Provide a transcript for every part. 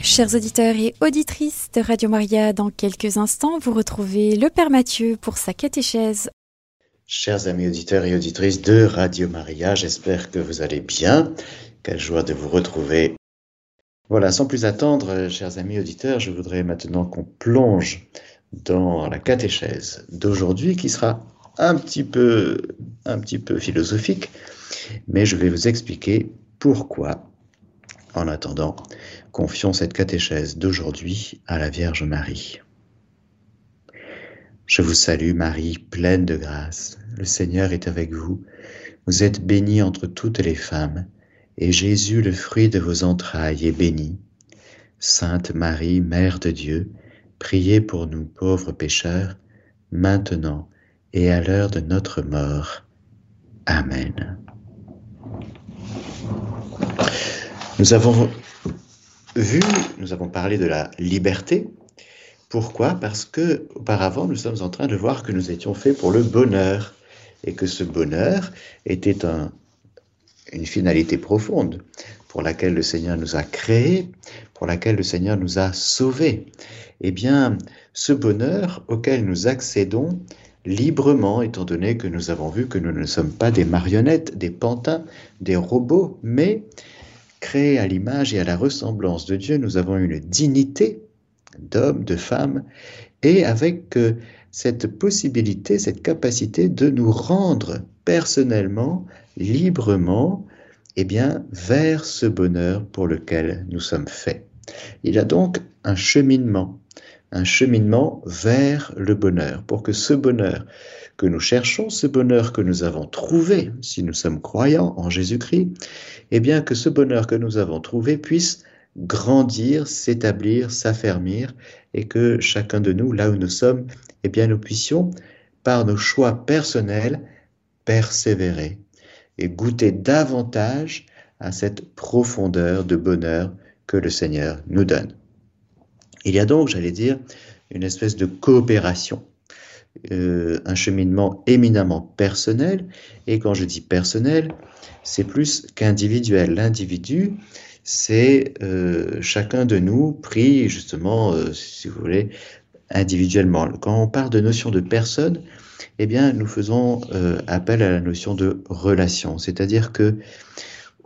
Chers auditeurs et auditrices de Radio Maria, dans quelques instants, vous retrouvez le Père Mathieu pour sa catéchèse. Chers amis auditeurs et auditrices de Radio Maria, j'espère que vous allez bien. Quelle joie de vous retrouver. Voilà, sans plus attendre, chers amis auditeurs, je voudrais maintenant qu'on plonge dans la catéchèse d'aujourd'hui qui sera un petit peu, un petit peu philosophique, mais je vais vous expliquer pourquoi en attendant, confions cette catéchèse d'aujourd'hui à la Vierge Marie. Je vous salue Marie, pleine de grâce. Le Seigneur est avec vous. Vous êtes bénie entre toutes les femmes, et Jésus, le fruit de vos entrailles, est béni. Sainte Marie, Mère de Dieu, priez pour nous pauvres pécheurs, maintenant et à l'heure de notre mort. Amen. Nous avons vu, nous avons parlé de la liberté. Pourquoi? Parce que auparavant, nous sommes en train de voir que nous étions faits pour le bonheur et que ce bonheur était un, une finalité profonde pour laquelle le Seigneur nous a créés, pour laquelle le Seigneur nous a sauvés. Eh bien, ce bonheur auquel nous accédons librement, étant donné que nous avons vu que nous ne sommes pas des marionnettes, des pantins, des robots, mais Créés à l'image et à la ressemblance de Dieu, nous avons une dignité d'homme, de femme, et avec euh, cette possibilité, cette capacité de nous rendre personnellement, librement, eh bien, vers ce bonheur pour lequel nous sommes faits. Il y a donc un cheminement, un cheminement vers le bonheur, pour que ce bonheur que nous cherchons, ce bonheur que nous avons trouvé, si nous sommes croyants en Jésus-Christ, eh bien que ce bonheur que nous avons trouvé puisse grandir, s'établir, s'affermir, et que chacun de nous, là où nous sommes, eh bien nous puissions, par nos choix personnels, persévérer et goûter davantage à cette profondeur de bonheur que le Seigneur nous donne. Il y a donc, j'allais dire, une espèce de coopération euh, un cheminement éminemment personnel. Et quand je dis personnel, c'est plus qu'individuel. L'individu, c'est euh, chacun de nous pris justement, euh, si vous voulez, individuellement. Quand on parle de notion de personne, eh bien, nous faisons appel à la notion de relation. C'est-à-dire que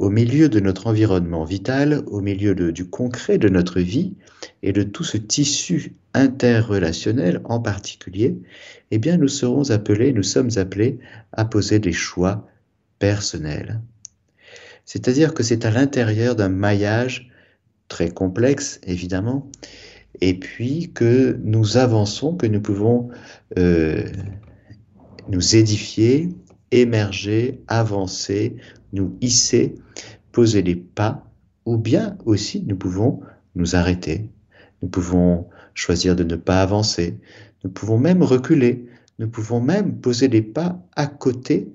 au milieu de notre environnement vital, au milieu du concret de notre vie et de tout ce tissu interrelationnel en particulier, eh bien nous serons appelés, nous sommes appelés à poser des choix personnels. C'est-à-dire que c'est à l'intérieur d'un maillage très complexe, évidemment, et puis que nous avançons, que nous pouvons euh, nous édifier, émerger, avancer, nous hisser, poser des pas, ou bien aussi nous pouvons nous arrêter, nous pouvons choisir de ne pas avancer, nous pouvons même reculer, nous pouvons même poser des pas à côté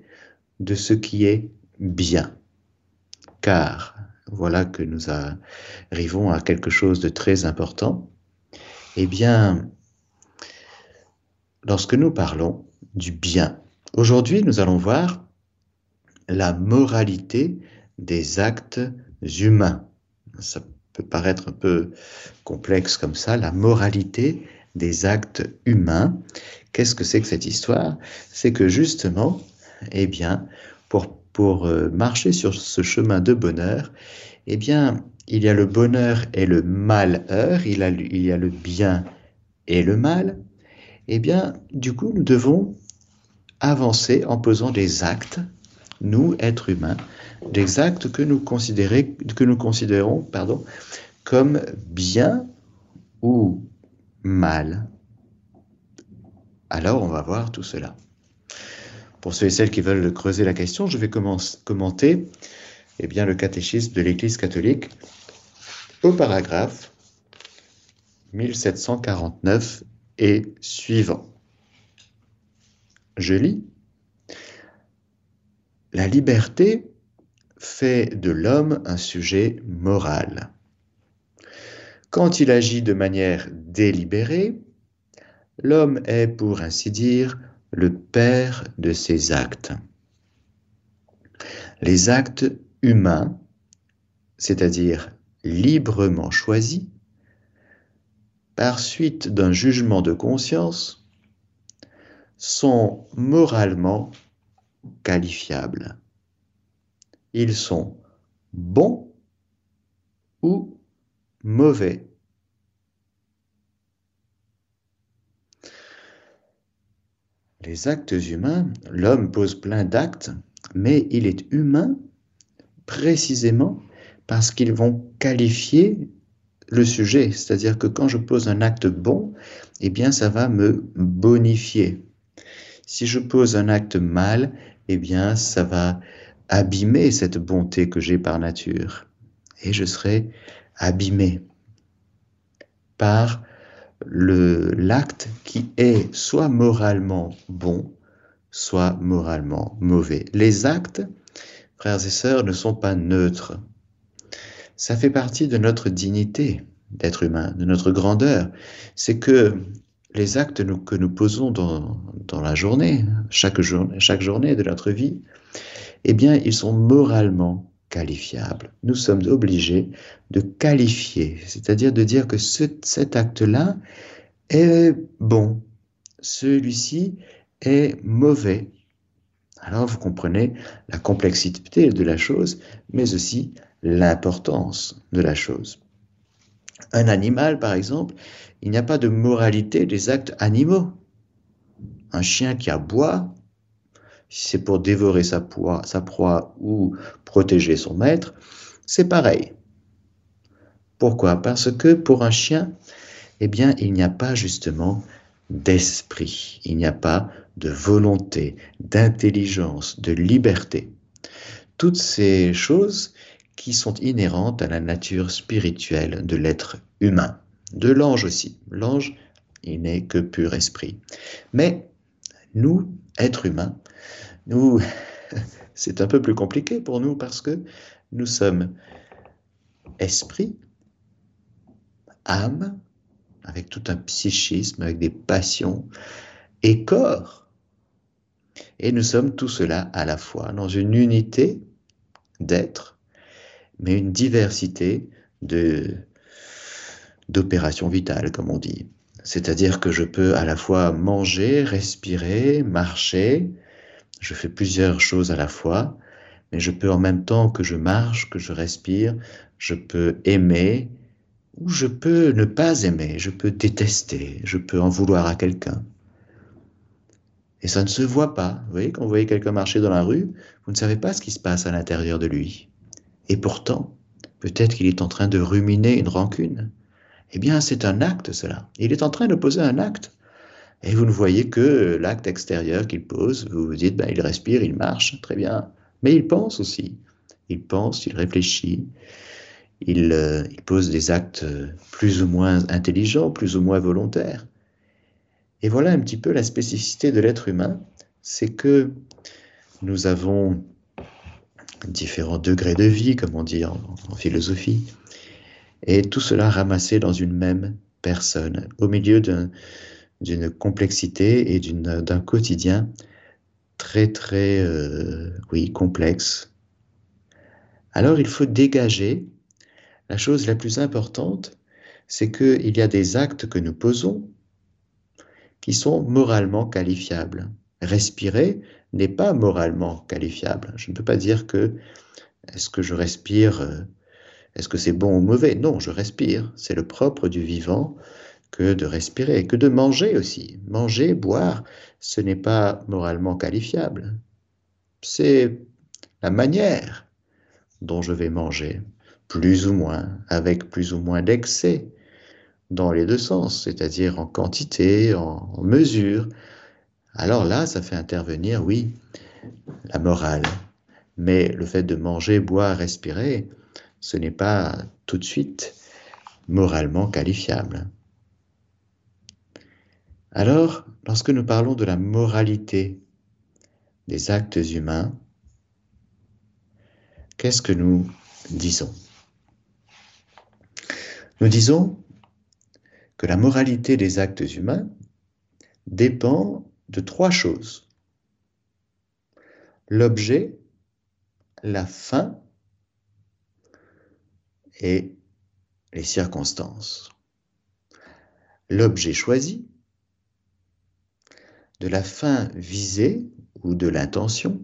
de ce qui est bien. Car voilà que nous arrivons à quelque chose de très important. Eh bien, lorsque nous parlons du bien, aujourd'hui nous allons voir la moralité des actes humains. Ça peut paraître un peu complexe comme ça, la moralité des actes humains. Qu'est-ce que c'est que cette histoire? C'est que justement, eh bien, pour, pour euh, marcher sur ce chemin de bonheur, eh bien, il y a le bonheur et le malheur, il, il y a le bien et le mal. Eh bien, du coup, nous devons avancer en posant des actes nous, êtres humains, des que nous, considérons comme bien ou mal. Alors, on va voir tout cela. Pour ceux et celles qui veulent creuser la question, je vais commenter eh bien, le catéchisme de l'Église catholique au paragraphe 1749 et suivant. Je lis la liberté fait de l'homme un sujet moral. Quand il agit de manière délibérée, l'homme est, pour ainsi dire, le père de ses actes. Les actes humains, c'est-à-dire librement choisis, par suite d'un jugement de conscience, sont moralement qualifiables. Ils sont bons ou mauvais. Les actes humains, l'homme pose plein d'actes, mais il est humain précisément parce qu'ils vont qualifier le sujet. C'est-à-dire que quand je pose un acte bon, eh bien, ça va me bonifier. Si je pose un acte mal, eh bien, ça va abîmer cette bonté que j'ai par nature. Et je serai abîmé par l'acte qui est soit moralement bon, soit moralement mauvais. Les actes, frères et sœurs, ne sont pas neutres. Ça fait partie de notre dignité d'être humain, de notre grandeur. C'est que les actes que nous posons dans, la journée, chaque, chaque journée de notre vie, eh bien, ils sont moralement qualifiables. Nous sommes obligés de qualifier, c'est-à-dire de dire que cet acte-là est bon, celui-ci est mauvais. Alors vous comprenez la complexité de la chose, mais aussi l'importance de la chose. Un animal, par exemple, il n'y a pas de moralité des actes animaux. Un chien qui aboie, si c'est pour dévorer sa proie, sa proie ou protéger son maître, c'est pareil. Pourquoi? Parce que pour un chien, eh bien, il n'y a pas justement d'esprit, il n'y a pas de volonté, d'intelligence, de liberté. Toutes ces choses qui sont inhérentes à la nature spirituelle de l'être humain, de l'ange aussi. L'ange, il n'est que pur esprit. Mais nous, êtres humains, nous, c'est un peu plus compliqué pour nous parce que nous sommes esprit, âme, avec tout un psychisme, avec des passions, et corps. Et nous sommes tout cela à la fois dans une unité d'être, mais une diversité de d'opérations vitales, comme on dit. C'est-à-dire que je peux à la fois manger, respirer, marcher, je fais plusieurs choses à la fois, mais je peux en même temps que je marche, que je respire, je peux aimer ou je peux ne pas aimer, je peux détester, je peux en vouloir à quelqu'un. Et ça ne se voit pas. Vous voyez, quand vous voyez quelqu'un marcher dans la rue, vous ne savez pas ce qui se passe à l'intérieur de lui. Et pourtant, peut-être qu'il est en train de ruminer une rancune. Eh bien, c'est un acte, cela. Il est en train de poser un acte. Et vous ne voyez que l'acte extérieur qu'il pose. Vous vous dites, ben, il respire, il marche, très bien. Mais il pense aussi. Il pense, il réfléchit. Il, euh, il pose des actes plus ou moins intelligents, plus ou moins volontaires. Et voilà un petit peu la spécificité de l'être humain, c'est que nous avons différents degrés de vie, comme on dit en, philosophie, et tout cela ramassé dans une même personne, au milieu d'une complexité et d'un quotidien très très euh, oui complexe. Alors il faut dégager la chose la plus importante, c'est qu'il y a des actes que nous posons qui sont moralement qualifiables. Respirer n'est pas moralement qualifiable. Je ne peux pas dire que est-ce que je respire, euh, est-ce que c'est bon ou mauvais? Non, je respire. C'est le propre du vivant que de respirer, que de manger aussi. Manger, boire, ce n'est pas moralement qualifiable. C'est la manière dont je vais manger, plus ou moins, avec plus ou moins d'excès dans les deux sens, c'est-à-dire en quantité, en mesure. Alors là, ça fait intervenir, oui, la morale. Mais le fait de manger, boire, respirer, ce n'est pas tout de suite moralement qualifiable. Alors, lorsque nous parlons de la moralité des actes humains, qu'est-ce que nous disons? Nous disons que la moralité des actes humains dépend de trois choses. L'objet, la fin et les circonstances. l'objet choisi, de la fin visée ou de l'intention,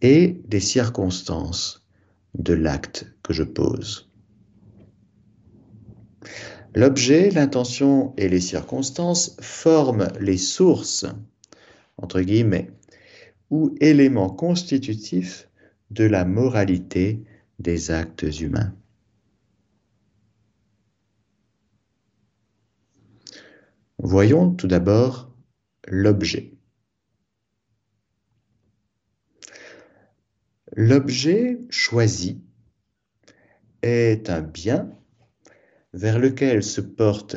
et des circonstances de l'acte que je pose. L'objet, l'intention et les circonstances forment les sources, entre guillemets, ou éléments constitutifs de la moralité des actes humains. Voyons tout d'abord l'objet. L'objet choisi est un bien vers lequel se porte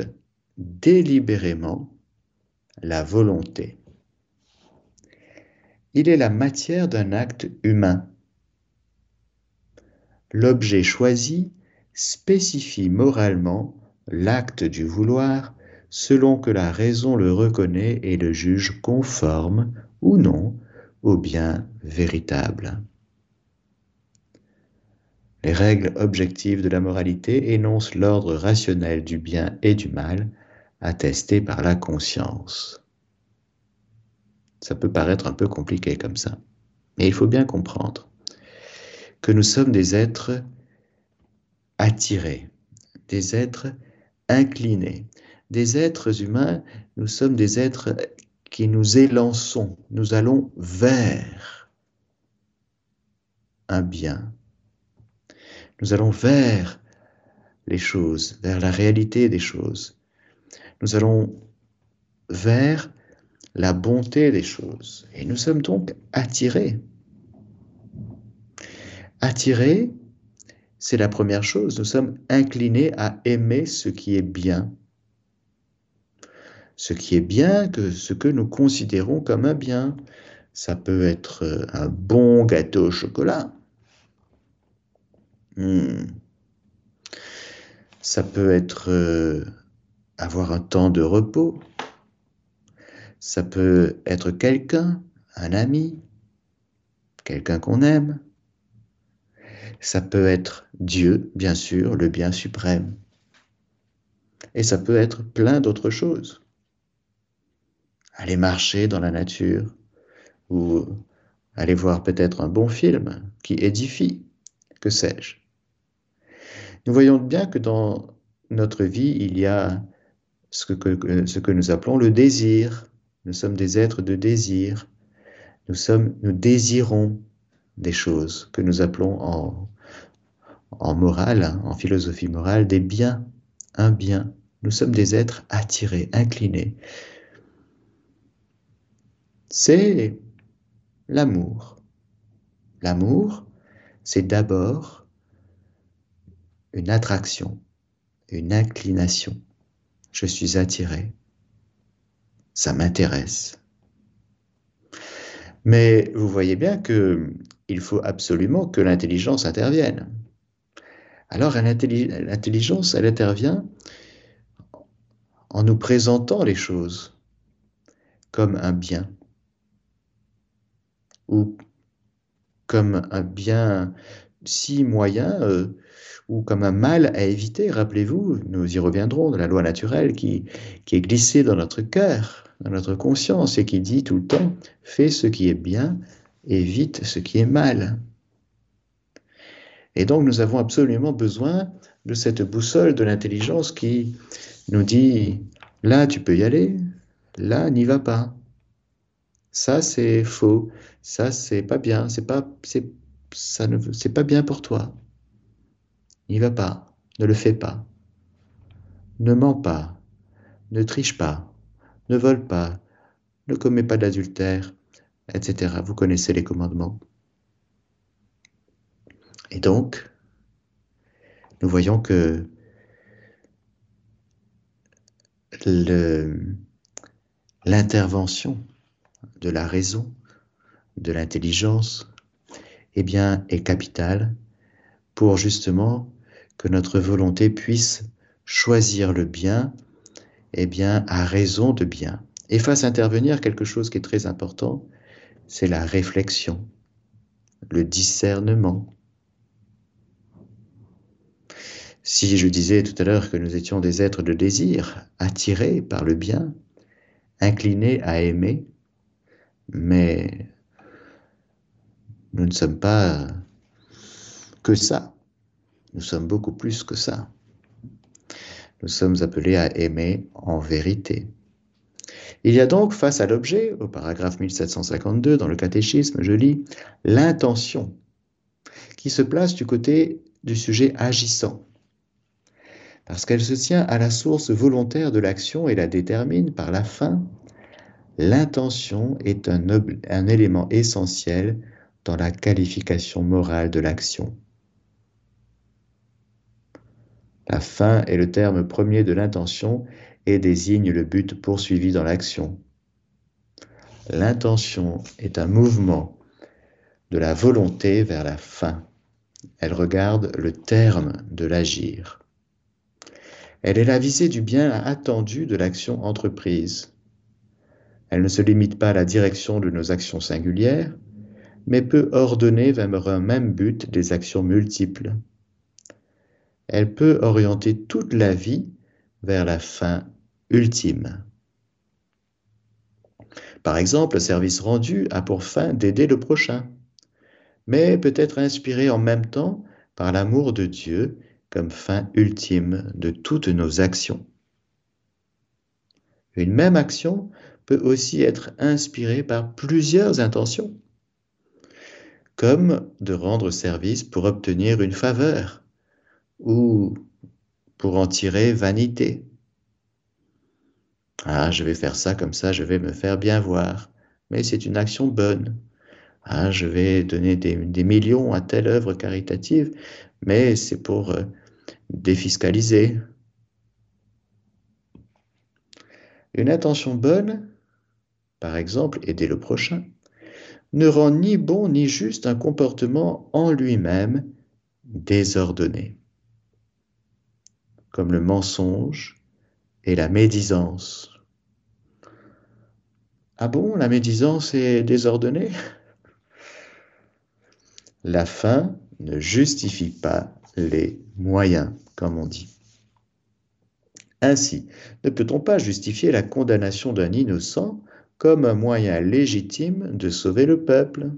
délibérément la volonté. Il est la matière d'un acte humain. L'objet choisi spécifie moralement l'acte du vouloir selon que la raison le reconnaît et le juge conforme ou non au bien véritable. Les règles objectives de la moralité énoncent l'ordre rationnel du bien et du mal, attesté par la conscience. Ça peut paraître un peu compliqué comme ça, mais il faut bien comprendre que nous sommes des êtres attirés, des êtres inclinés, des êtres humains, nous sommes des êtres qui nous élançons, nous allons vers un bien, nous allons vers les choses, vers la réalité des choses. Nous allons vers la bonté des choses. Et nous sommes donc attirés. Attirés, c'est la première chose. Nous sommes inclinés à aimer ce qui est bien. Ce qui est bien, que ce que nous considérons comme un bien. Ça peut être un bon gâteau au chocolat. Hmm. Ça peut être euh, avoir un temps de repos. Ça peut être quelqu'un, un ami, quelqu'un qu'on aime. Ça peut être Dieu, bien sûr, le bien suprême. Et ça peut être plein d'autres choses. Aller marcher dans la nature ou aller voir peut-être un bon film qui édifie, que sais-je. Nous voyons bien que dans notre vie, il y a ce que, ce que nous appelons le désir. Nous sommes des êtres de désir. Nous, sommes, nous désirons des choses que nous appelons en, en morale, en philosophie morale, des biens, un bien. Nous sommes des êtres attirés, inclinés. C'est l'amour. L'amour, c'est d'abord une attraction, une inclination. Je suis attiré. Ça m'intéresse. Mais vous voyez bien que il faut absolument que l'intelligence intervienne. Alors l'intelligence, elle intervient en nous présentant les choses comme un bien ou comme un bien si moyen euh, ou comme un mal à éviter. Rappelez-vous, nous y reviendrons, de la loi naturelle qui, qui est glissée dans notre cœur, dans notre conscience, et qui dit tout le temps, fais ce qui est bien, évite ce qui est mal. Et donc nous avons absolument besoin de cette boussole de l'intelligence qui nous dit, là tu peux y aller, là n'y va pas. Ça c'est faux, ça c'est pas bien, c'est pas, ça ne, c'est pas bien pour toi. N'y va pas, ne le fais pas. Ne mens pas, ne triche pas, ne vole pas, ne commets pas d'adultère, etc. Vous connaissez les commandements. Et donc, nous voyons que l'intervention de la raison, de l'intelligence, eh bien, est capitale pour justement que notre volonté puisse choisir le bien, eh bien, à raison de bien. Et fasse intervenir quelque chose qui est très important, c'est la réflexion, le discernement. Si je disais tout à l'heure que nous étions des êtres de désir, attirés par le bien, inclinés à aimer, mais nous ne sommes pas que ça. Nous sommes beaucoup plus que ça. Nous sommes appelés à aimer en vérité. Il y a donc face à l'objet, au paragraphe 1752 dans le catéchisme, je lis l'intention qui se place du côté du sujet agissant, parce qu'elle se tient à la source volontaire de l'action et la détermine par la fin. L'intention est un, élément essentiel dans la qualification morale de l'action. La fin est le terme premier de l'intention et désigne le but poursuivi dans l'action. L'intention est un mouvement de la volonté vers la fin. Elle regarde le terme de l'agir. Elle est la visée du bien attendu de l'action entreprise. Elle ne se limite pas à la direction de nos actions singulières, mais peut ordonner vers un même but des actions multiples. Elle peut orienter toute la vie vers la fin ultime. Par exemple, le service rendu a pour fin d'aider le prochain, mais peut être inspiré en même temps par l'amour de Dieu comme fin ultime de toutes nos actions. Une même action peut aussi être inspirée par plusieurs intentions, comme de rendre service pour obtenir une faveur ou pour en tirer vanité. Ah, je vais faire ça comme ça, je vais me faire bien voir. Mais c'est une action bonne. Ah, je vais donner des, millions à telle œuvre caritative, mais c'est pour euh, défiscaliser. Une intention bonne, par exemple aider le prochain, ne rend ni bon ni juste un comportement en lui-même désordonné, comme le mensonge, et la médisance. Ah bon, la médisance est désordonnée? La fin ne justifie pas les moyens, comme on dit. Ainsi, ne peut-on pas justifier la condamnation d'un innocent comme un moyen légitime de sauver le peuple?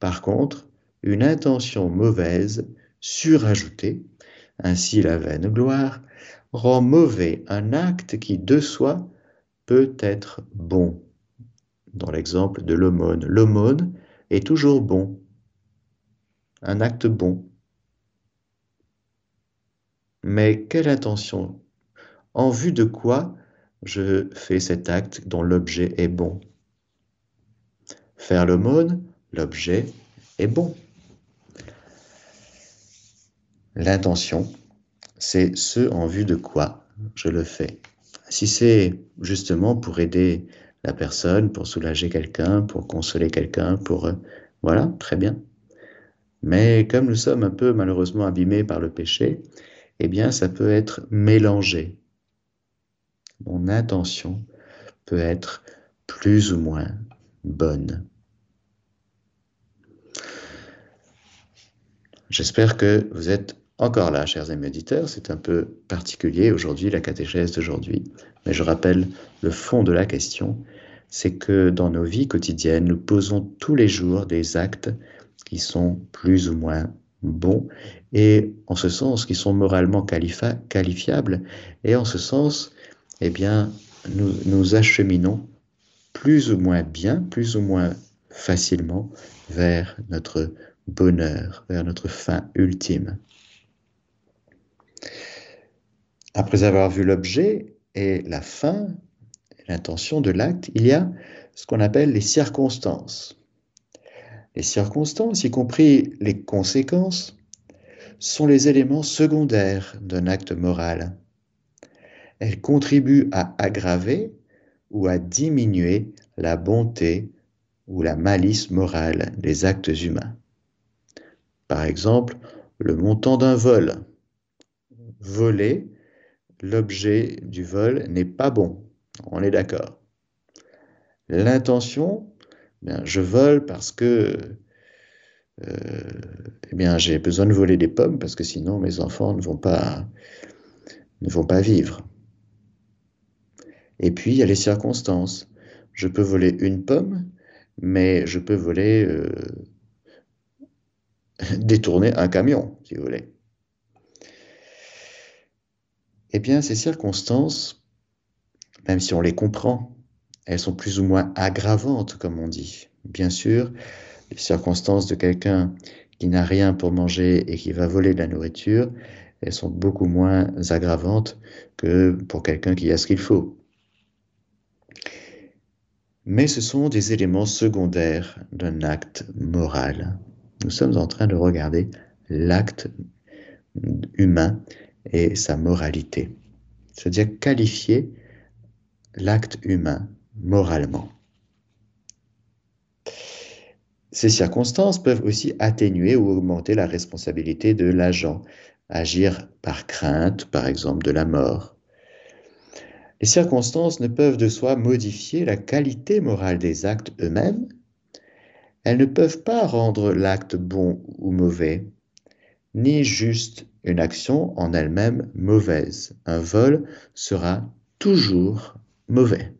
Par contre, une intention mauvaise, surajoutée, ainsi la vaine gloire, rend mauvais un acte qui de soi peut être bon. Dans l'exemple de l'aumône, l'aumône est toujours bon, un acte bon. Mais quelle intention? En vue de quoi je fais cet acte dont l'objet est bon? Faire l'aumône, l'objet est bon. L'intention, c'est ce en vue de quoi je le fais. Si c'est justement pour aider la personne, pour soulager quelqu'un, pour consoler quelqu'un, pour... Euh, voilà, très bien. Mais comme nous sommes un peu malheureusement abîmés par le péché, eh bien ça peut être mélangé. Mon intention peut être plus ou moins bonne. J'espère que vous êtes encore là, chers amis auditeurs, c'est un peu particulier aujourd'hui, la catéchèse d'aujourd'hui, mais je rappelle le fond de la question, c'est que dans nos vies quotidiennes, nous posons tous les jours des actes qui sont plus ou moins bons, et en ce sens, qui sont moralement qualifiables, et en ce sens, eh bien, nous nous acheminons plus ou moins bien, plus ou moins facilement vers notre bonheur, vers notre fin ultime. Après avoir vu l'objet et la fin, l'intention de l'acte, il y a ce qu'on appelle les circonstances. Les circonstances, y compris les conséquences, sont les éléments secondaires d'un acte moral. Elles contribuent à aggraver ou à diminuer la bonté ou la malice morale des actes humains. Par exemple, le montant d'un vol. Voler l'objet du vol n'est pas bon. On est d'accord. L'intention, je vole parce que euh, eh j'ai besoin de voler des pommes parce que sinon mes enfants ne vont pas, ne vont pas vivre. Et puis, il y a les circonstances. Je peux voler une pomme, mais je peux voler, euh, détourner un camion, si vous voulez. Eh bien, ces circonstances, même si on les comprend, elles sont plus ou moins aggravantes, comme on dit. Bien sûr, les circonstances de quelqu'un qui n'a rien pour manger et qui va voler de la nourriture, elles sont beaucoup moins aggravantes que pour quelqu'un qui a ce qu'il faut. Mais ce sont des éléments secondaires d'un acte moral. Nous sommes en train de regarder l'acte humain et sa moralité. C'est-à-dire qualifier l'acte humain moralement. Ces circonstances peuvent aussi atténuer ou augmenter la responsabilité de l'agent, agir par crainte, par exemple, de la mort. Les circonstances ne peuvent de soi modifier la qualité morale des actes eux-mêmes. Elles ne peuvent pas rendre l'acte bon ou mauvais, ni juste une action en elle-même mauvaise. Un vol sera toujours mauvais,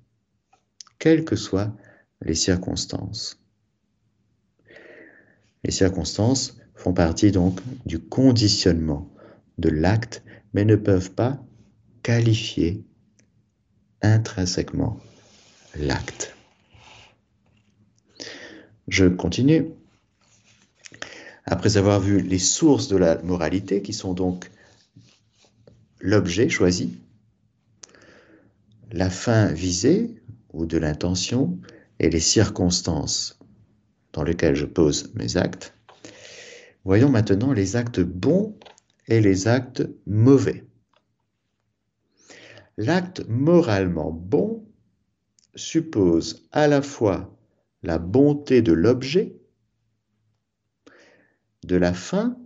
quelles que soient les circonstances. Les circonstances font partie donc du conditionnement de l'acte, mais ne peuvent pas qualifier intrinsèquement l'acte. Je continue. Après avoir vu les sources de la moralité, qui sont donc l'objet choisi, la fin visée ou de l'intention et les circonstances dans lequel je pose mes actes. Voyons maintenant les actes bons et les actes mauvais. L'acte moralement bon suppose à la fois la bonté de l'objet, de la fin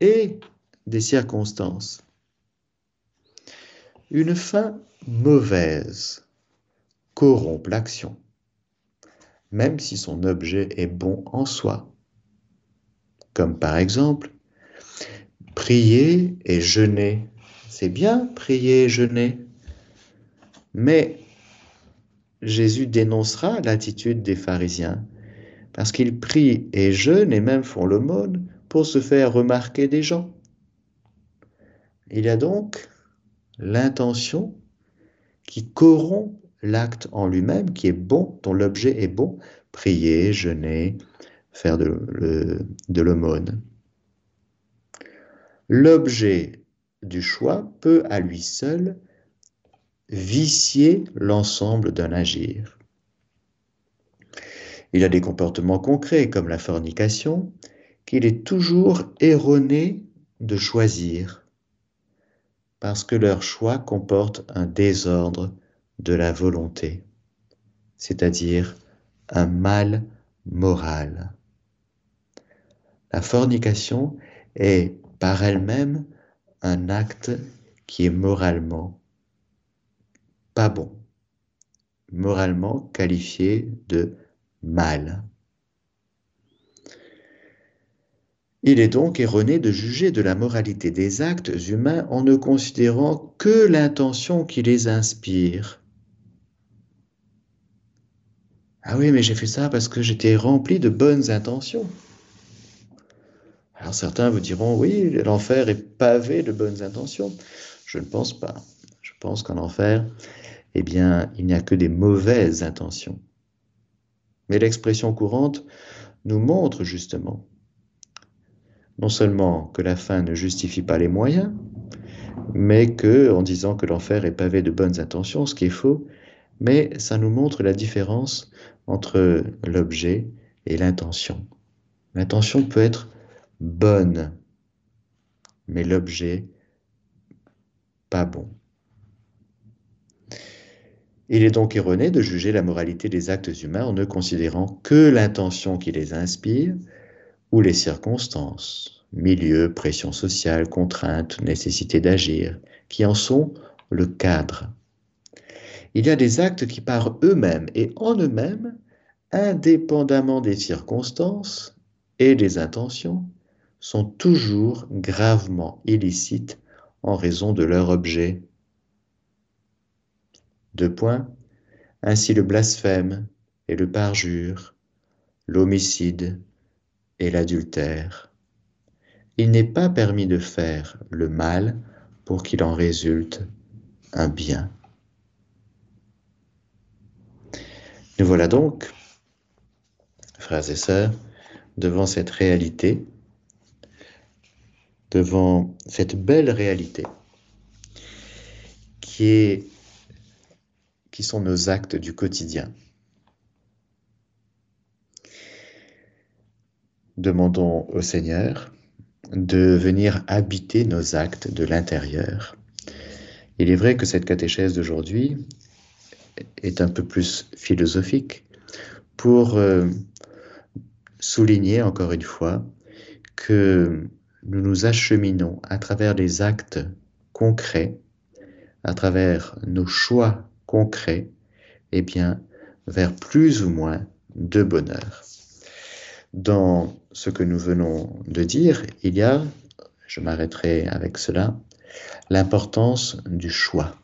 et des circonstances. Une fin mauvaise corrompt l'action même si son objet est bon en soi. Comme par exemple, prier et jeûner. C'est bien prier et jeûner, mais Jésus dénoncera l'attitude des pharisiens, parce qu'ils prient et jeûnent et même font l'aumône pour se faire remarquer des gens. Il y a donc l'intention qui corrompt l'acte en lui-même qui est bon, dont l'objet est bon, prier, jeûner, faire de, de l'aumône. L'objet du choix peut à lui seul vicier l'ensemble d'un agir. Il a des comportements concrets comme la fornication qu'il est toujours erroné de choisir parce que leur choix comporte un désordre de la volonté, c'est-à-dire un mal moral. La fornication est par elle-même un acte qui est moralement pas bon, moralement qualifié de mal. Il est donc erroné de juger de la moralité des actes humains en ne considérant que l'intention qui les inspire, ah oui, mais j'ai fait ça parce que j'étais rempli de bonnes intentions. Alors certains vous diront, oui, l'enfer est pavé de bonnes intentions. Je ne pense pas. Je pense qu'en enfer, eh bien, il n'y a que des mauvaises intentions. Mais l'expression courante nous montre justement non seulement que la fin ne justifie pas les moyens, mais que, en disant que l'enfer est pavé de bonnes intentions, ce qui est faux, mais ça nous montre la différence entre l'objet et l'intention. L'intention peut être bonne, mais l'objet pas bon. Il est donc erroné de juger la moralité des actes humains en ne considérant que l'intention qui les inspire ou les circonstances, milieu, pression sociale, contrainte, nécessité d'agir, qui en sont le cadre. Il y a des actes qui par eux-mêmes et en eux-mêmes, indépendamment des circonstances, et les intentions sont toujours gravement illicites en raison de leur objet. Deux points. Ainsi le blasphème et le parjure, l'homicide et l'adultère. Il n'est pas permis de faire le mal pour qu'il en résulte un bien. Nous voilà donc, frères et sœurs, devant cette réalité, devant cette belle réalité qui est qui sont nos actes du quotidien. Demandons au Seigneur de venir habiter nos actes de l'intérieur. Il est vrai que cette catéchèse d'aujourd'hui est un peu plus philosophique pour euh, souligner encore une fois que nous nous acheminons à travers les actes concrets, à travers nos choix concrets, et eh bien, vers plus ou moins de bonheur. Dans ce que nous venons de dire, il y a, je m'arrêterai avec cela, l'importance du choix.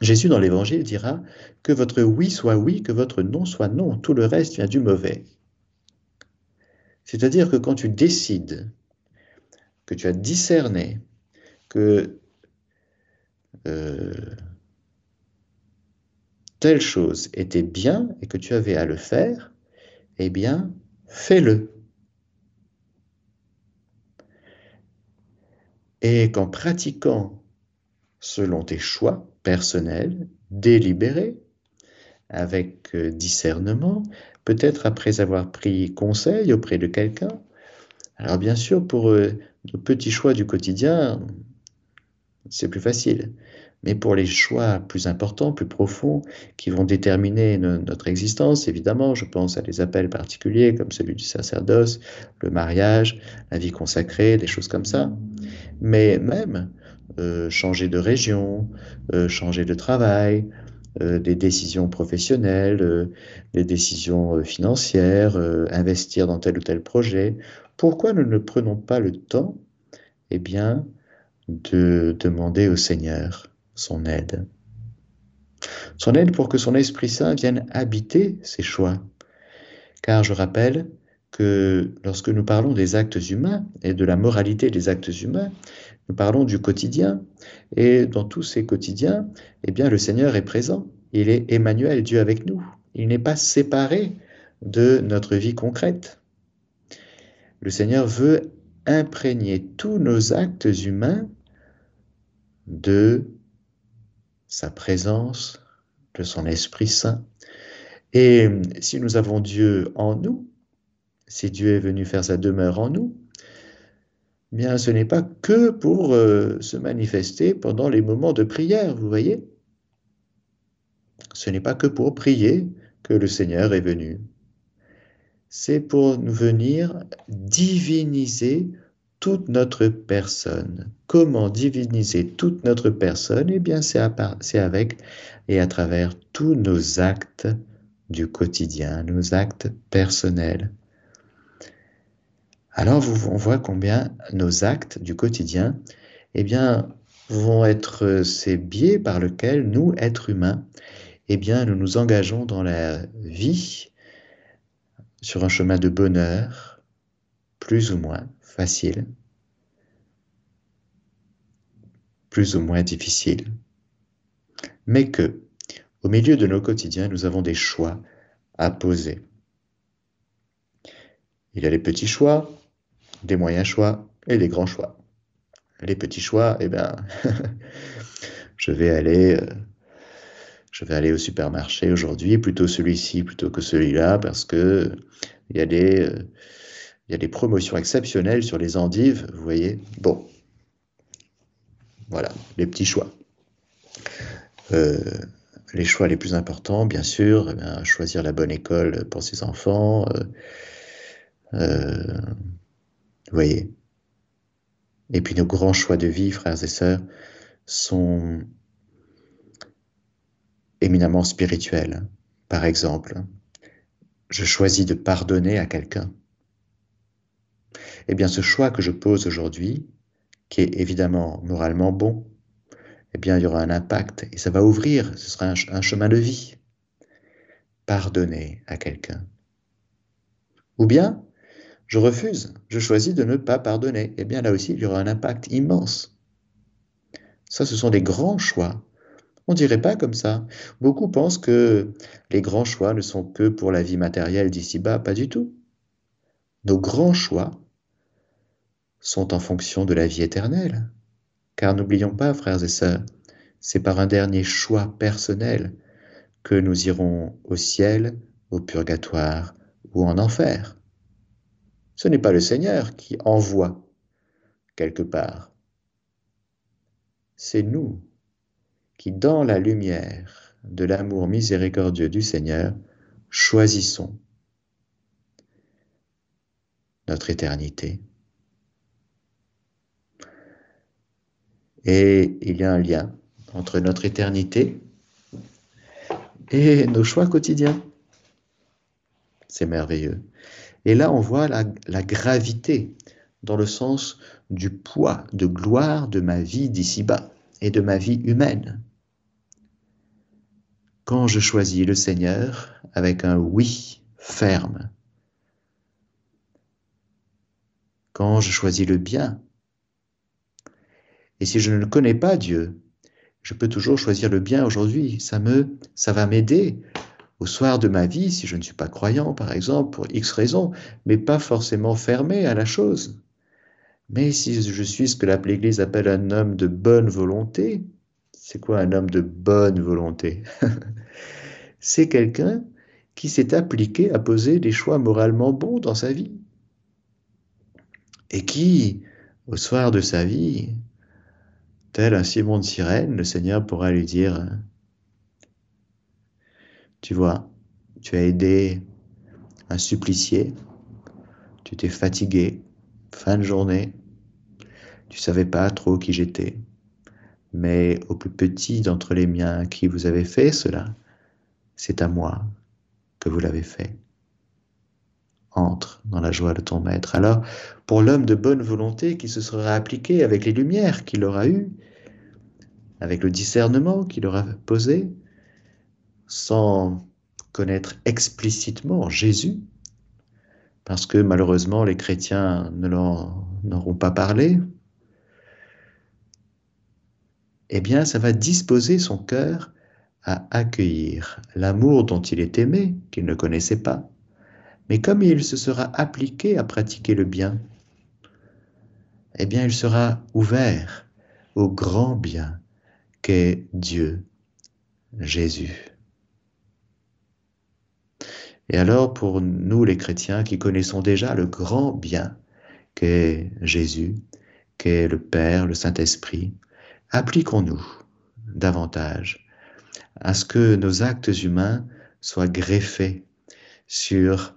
Jésus dans l'Évangile dira que votre oui soit oui, que votre non soit non, tout le reste vient du mauvais. C'est-à-dire que quand tu décides, que tu as discerné que euh, telle chose était bien et que tu avais à le faire, eh bien, fais-le. Et qu'en pratiquant selon tes choix personnels, délibérés, avec euh, discernement, peut-être après avoir pris conseil auprès de quelqu'un. Alors bien sûr, pour euh, nos petits choix du quotidien, c'est plus facile. Mais pour les choix plus importants, plus profonds, qui vont déterminer notre existence, évidemment, je pense à des appels particuliers comme celui du sacerdoce, le mariage, la vie consacrée, des choses comme ça. Mais même euh, changer de région, euh, changer de travail, euh, des décisions professionnelles, des décisions financières, investir dans tel ou tel projet. Pourquoi nous ne prenons pas le temps, eh bien, de demander au Seigneur? Son aide. Son aide pour que son Esprit Saint vienne habiter ses choix. Car je rappelle que lorsque nous parlons des actes humains et de la moralité des actes humains, nous parlons du quotidien. Et dans tous ces quotidiens, eh bien, le Seigneur est présent. Il est Emmanuel, Dieu avec nous. Il n'est pas séparé de notre vie concrète. Le Seigneur veut imprégner tous nos actes humains de sa présence, de son Esprit Saint. Et si nous avons Dieu en nous, si Dieu est venu faire sa demeure en nous, bien ce n'est pas que pour euh, se manifester pendant les moments de prière, vous voyez Ce n'est pas que pour prier que le Seigneur est venu. C'est pour nous venir diviniser toute notre personne. Comment diviniser toute notre personne? Eh bien, c'est avec et à travers tous nos actes du quotidien, nos actes personnels. Alors, on voit combien nos actes du quotidien, eh bien, vont être ces biais par lesquels nous, êtres humains, eh bien, nous nous engageons dans la vie sur un chemin de bonheur, plus ou moins, facile, plus ou moins difficile, mais que, au milieu de nos quotidiens, nous avons des choix à poser. Il y a les petits choix, des moyens choix et des grands choix. Les petits choix, eh bien, je vais aller, euh, je vais aller au supermarché aujourd'hui, plutôt celui-ci plutôt que celui-là, parce que il y a des, euh, il y a des promotions exceptionnelles sur les endives, vous voyez. Bon, voilà, les petits choix. Euh, les choix les plus importants, bien sûr, eh choisir la bonne école pour ses enfants. Euh, euh, vous voyez. Et puis nos grands choix de vie, frères et sœurs, sont éminemment spirituels. Par exemple, je choisis de pardonner à quelqu'un. Eh bien, ce choix que je pose aujourd'hui, qui est évidemment moralement bon, eh bien, il y aura un impact et ça va ouvrir, ce sera un, chemin de vie. Pardonner à quelqu'un. Ou bien, je refuse, je choisis de ne pas pardonner. Eh bien, là aussi, il y aura un impact immense. Ça, ce sont des grands choix. On dirait pas comme ça. Beaucoup pensent que les grands choix ne sont que pour la vie matérielle d'ici-bas, pas du tout. Nos grands choix sont en fonction de la vie éternelle. Car n'oublions pas, frères et sœurs, c'est par un dernier choix personnel que nous irons au ciel, au purgatoire ou en enfer. Ce n'est pas le Seigneur qui envoie quelque part. C'est nous qui, dans la lumière de l'amour miséricordieux du Seigneur, choisissons notre éternité Et il y a un lien entre notre éternité et nos choix quotidiens. C'est merveilleux. Et là, on voit la, gravité dans le sens du poids de gloire de ma vie d'ici-bas et de ma vie humaine. Quand je choisis le Seigneur avec un oui ferme, quand je choisis le bien et si je ne connais pas Dieu, je peux toujours choisir le bien aujourd'hui. Ça me, ça va m'aider au soir de ma vie, si je ne suis pas croyant, par exemple, pour X raisons, mais pas forcément fermé à la chose. Mais si je suis ce que l'Église appelle un homme de bonne volonté, c'est quoi un homme de bonne volonté? C'est quelqu'un qui s'est appliqué à poser des choix moralement bons dans sa vie. Et qui, au soir de sa vie, Tel un Simon de Sirène, le Seigneur pourra lui dire, tu vois, tu as aidé un supplicié, tu t'es fatigué, fin de journée, tu savais pas trop qui j'étais, mais au plus petit d'entre les miens qui vous avez fait cela, c'est à moi que vous l'avez fait. Entre dans la joie de ton maître. Alors, pour l'homme de bonne volonté qui se sera appliqué avec les lumières qu'il aura eues, avec le discernement qu'il aura posé, sans connaître explicitement Jésus, parce que malheureusement les chrétiens ne n'auront pas parlé, eh bien ça va disposer son cœur à accueillir l'amour dont il est aimé, qu'il ne connaissait pas. Mais comme il se sera appliqué à pratiquer le bien, eh bien il sera ouvert au grand bien qu'est Dieu, Jésus. Et alors pour nous les chrétiens qui connaissons déjà le grand bien qu'est Jésus, qu'est le Père, le Saint-Esprit, appliquons-nous davantage à ce que nos actes humains soient greffés sur,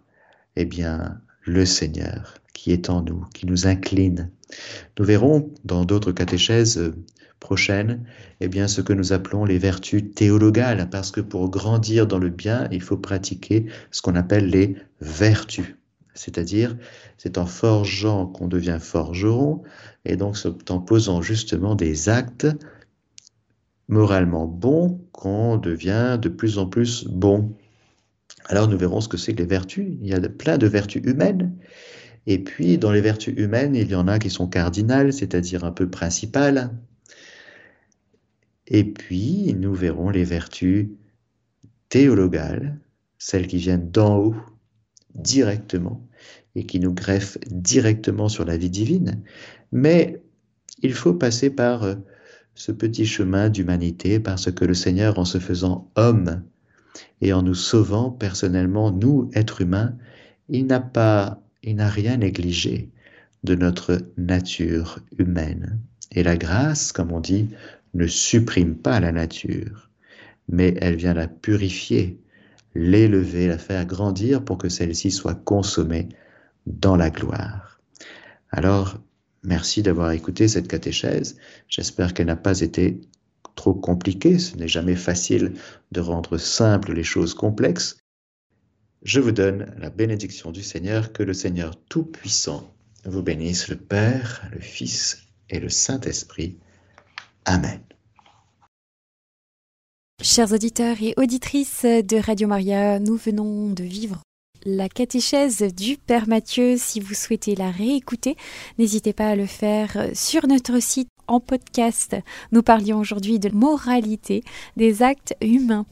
eh bien, le Seigneur qui est en nous, qui nous incline. Nous verrons dans d'autres catéchèses prochaine, eh bien, ce que nous appelons les vertus théologales, parce que pour grandir dans le bien, il faut pratiquer ce qu'on appelle les vertus. C'est-à-dire, c'est en forgeant qu'on devient forgeron, et donc c'est en posant justement des actes moralement bons qu'on devient de plus en plus bon. Alors nous verrons ce que c'est que les vertus. Il y a plein de vertus humaines. Et puis, dans les vertus humaines, il y en a qui sont cardinales, c'est-à-dire un peu principales, et puis, nous verrons les vertus théologales, celles qui viennent d'en haut, directement, et qui nous greffent directement sur la vie divine. Mais il faut passer par euh, ce petit chemin d'humanité, parce que le Seigneur, en se faisant homme et en nous sauvant personnellement, nous, êtres humains, il n'a pas, il n'a rien négligé de notre nature humaine. Et la grâce, comme on dit, ne supprime pas la nature, mais elle vient la purifier, l'élever, la faire grandir pour que celle-ci soit consommée dans la gloire. Alors, merci d'avoir écouté cette catéchèse. J'espère qu'elle n'a pas été trop compliquée. Ce n'est jamais facile de rendre simples les choses complexes. Je vous donne la bénédiction du Seigneur, que le Seigneur Tout-Puissant vous bénisse le Père, le Fils et le Saint-Esprit. Amen. Chers auditeurs et auditrices de Radio Maria, nous venons de vivre la catéchèse du Père Mathieu. Si vous souhaitez la réécouter, n'hésitez pas à le faire sur notre site en podcast. Nous parlions aujourd'hui de moralité des actes humains.